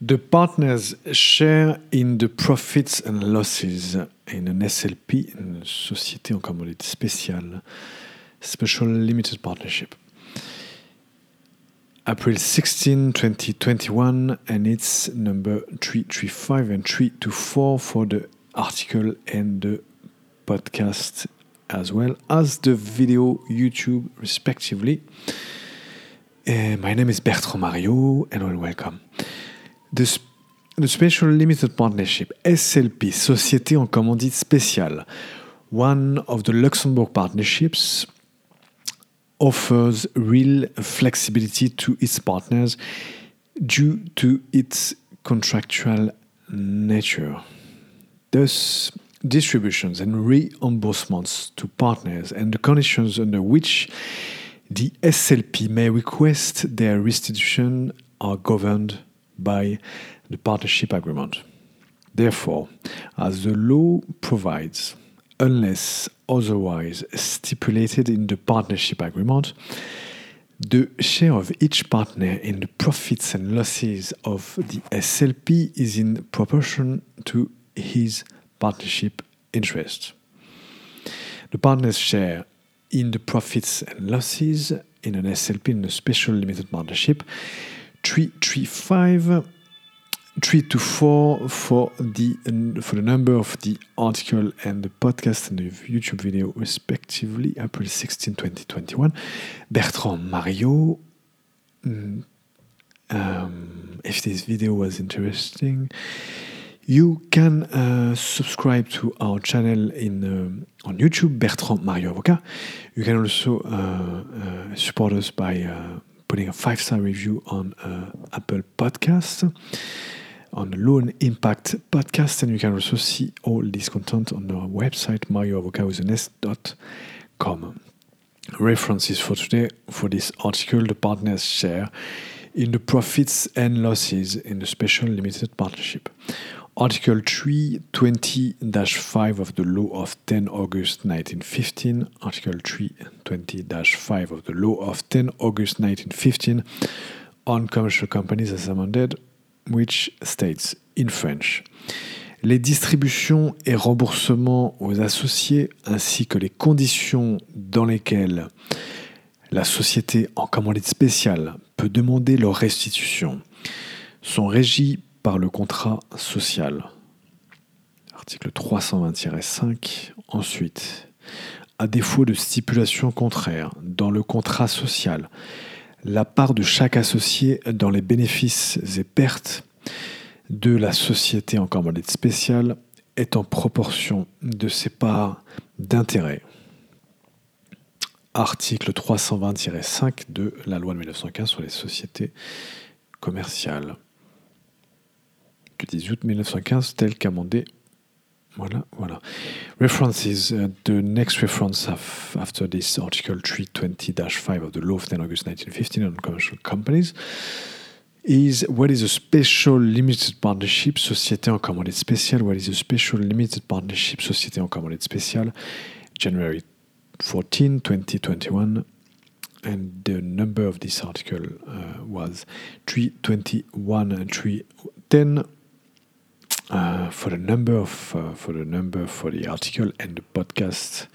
The partners share in the profits and losses in an SLP, une société en commandite spéciale, Special Limited Partnership. April 16, 2021, and it's number 335 and 324 for the article and the podcast, as well as the video, YouTube, respectively. Uh, my name is Bertrand Mario, and welcome. The, the Special Limited Partnership, SLP, Société en commandite spéciale, one of the Luxembourg partnerships offers real flexibility to its partners due to its contractual nature. Thus, distributions and reimbursements to partners and the conditions under which the SLP may request their restitution are governed by the partnership agreement. Therefore, as the law provides, unless otherwise stipulated in the partnership agreement, the share of each partner in the profits and losses of the SLP is in proportion to his partnership interest. The partner's share in the profits and losses in an SLP in a special limited partnership 335 3 to 4 for the for the number of the article and the podcast and the YouTube video respectively April 16 2021 Bertrand Mario mm, um, if this video was interesting you can uh, subscribe to our channel in uh, on YouTube Bertrand Mario Avocat. You can also uh, uh support us by uh, putting a five star review on uh, Apple Podcast on the Loan Impact Podcast, and you can also see all this content on our website marioavocat.com. References for today for this article: the partners share in the profits and losses in the special limited partnership. Article 320-5 of the Law of 10 August 1915, Article 320-5 of the Law of 10 August 1915 on commercial companies as amended, which states in French les distributions et remboursements aux associés ainsi que les conditions dans lesquelles la société en commandite spéciale peut demander leur restitution sont régis le contrat social. Article 320-5. Ensuite, à défaut de stipulation contraire dans le contrat social, la part de chaque associé dans les bénéfices et pertes de la société en commandite spéciale est en proportion de ses parts d'intérêt. Article 320-5 de la loi de 1915 sur les sociétés commerciales du 18 août 1915 tel qu'amendé. Voilà, voilà. References. The next reference after this article 320-5 of the law of 10 August 1915 on commercial companies is what is a special limited partnership, société en commandite spéciale? What is a special limited partnership, société en commandite spéciale? January 14, 2021. And the number of this article uh, was 321 and 310 uh, for the number of uh, for the number for the article and the podcast,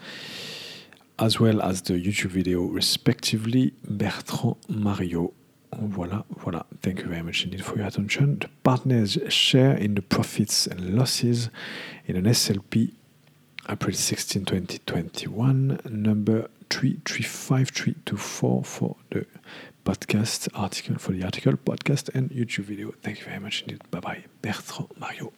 as well as the YouTube video, respectively. Bertrand Mario. Voilà, voilà. Thank you very much indeed for your attention. The partners share in the profits and losses in an SLP April 16, 2021, number 335324 for the podcast article, for the article, podcast, and YouTube video. Thank you very much indeed. Bye bye. Bertrand Mario.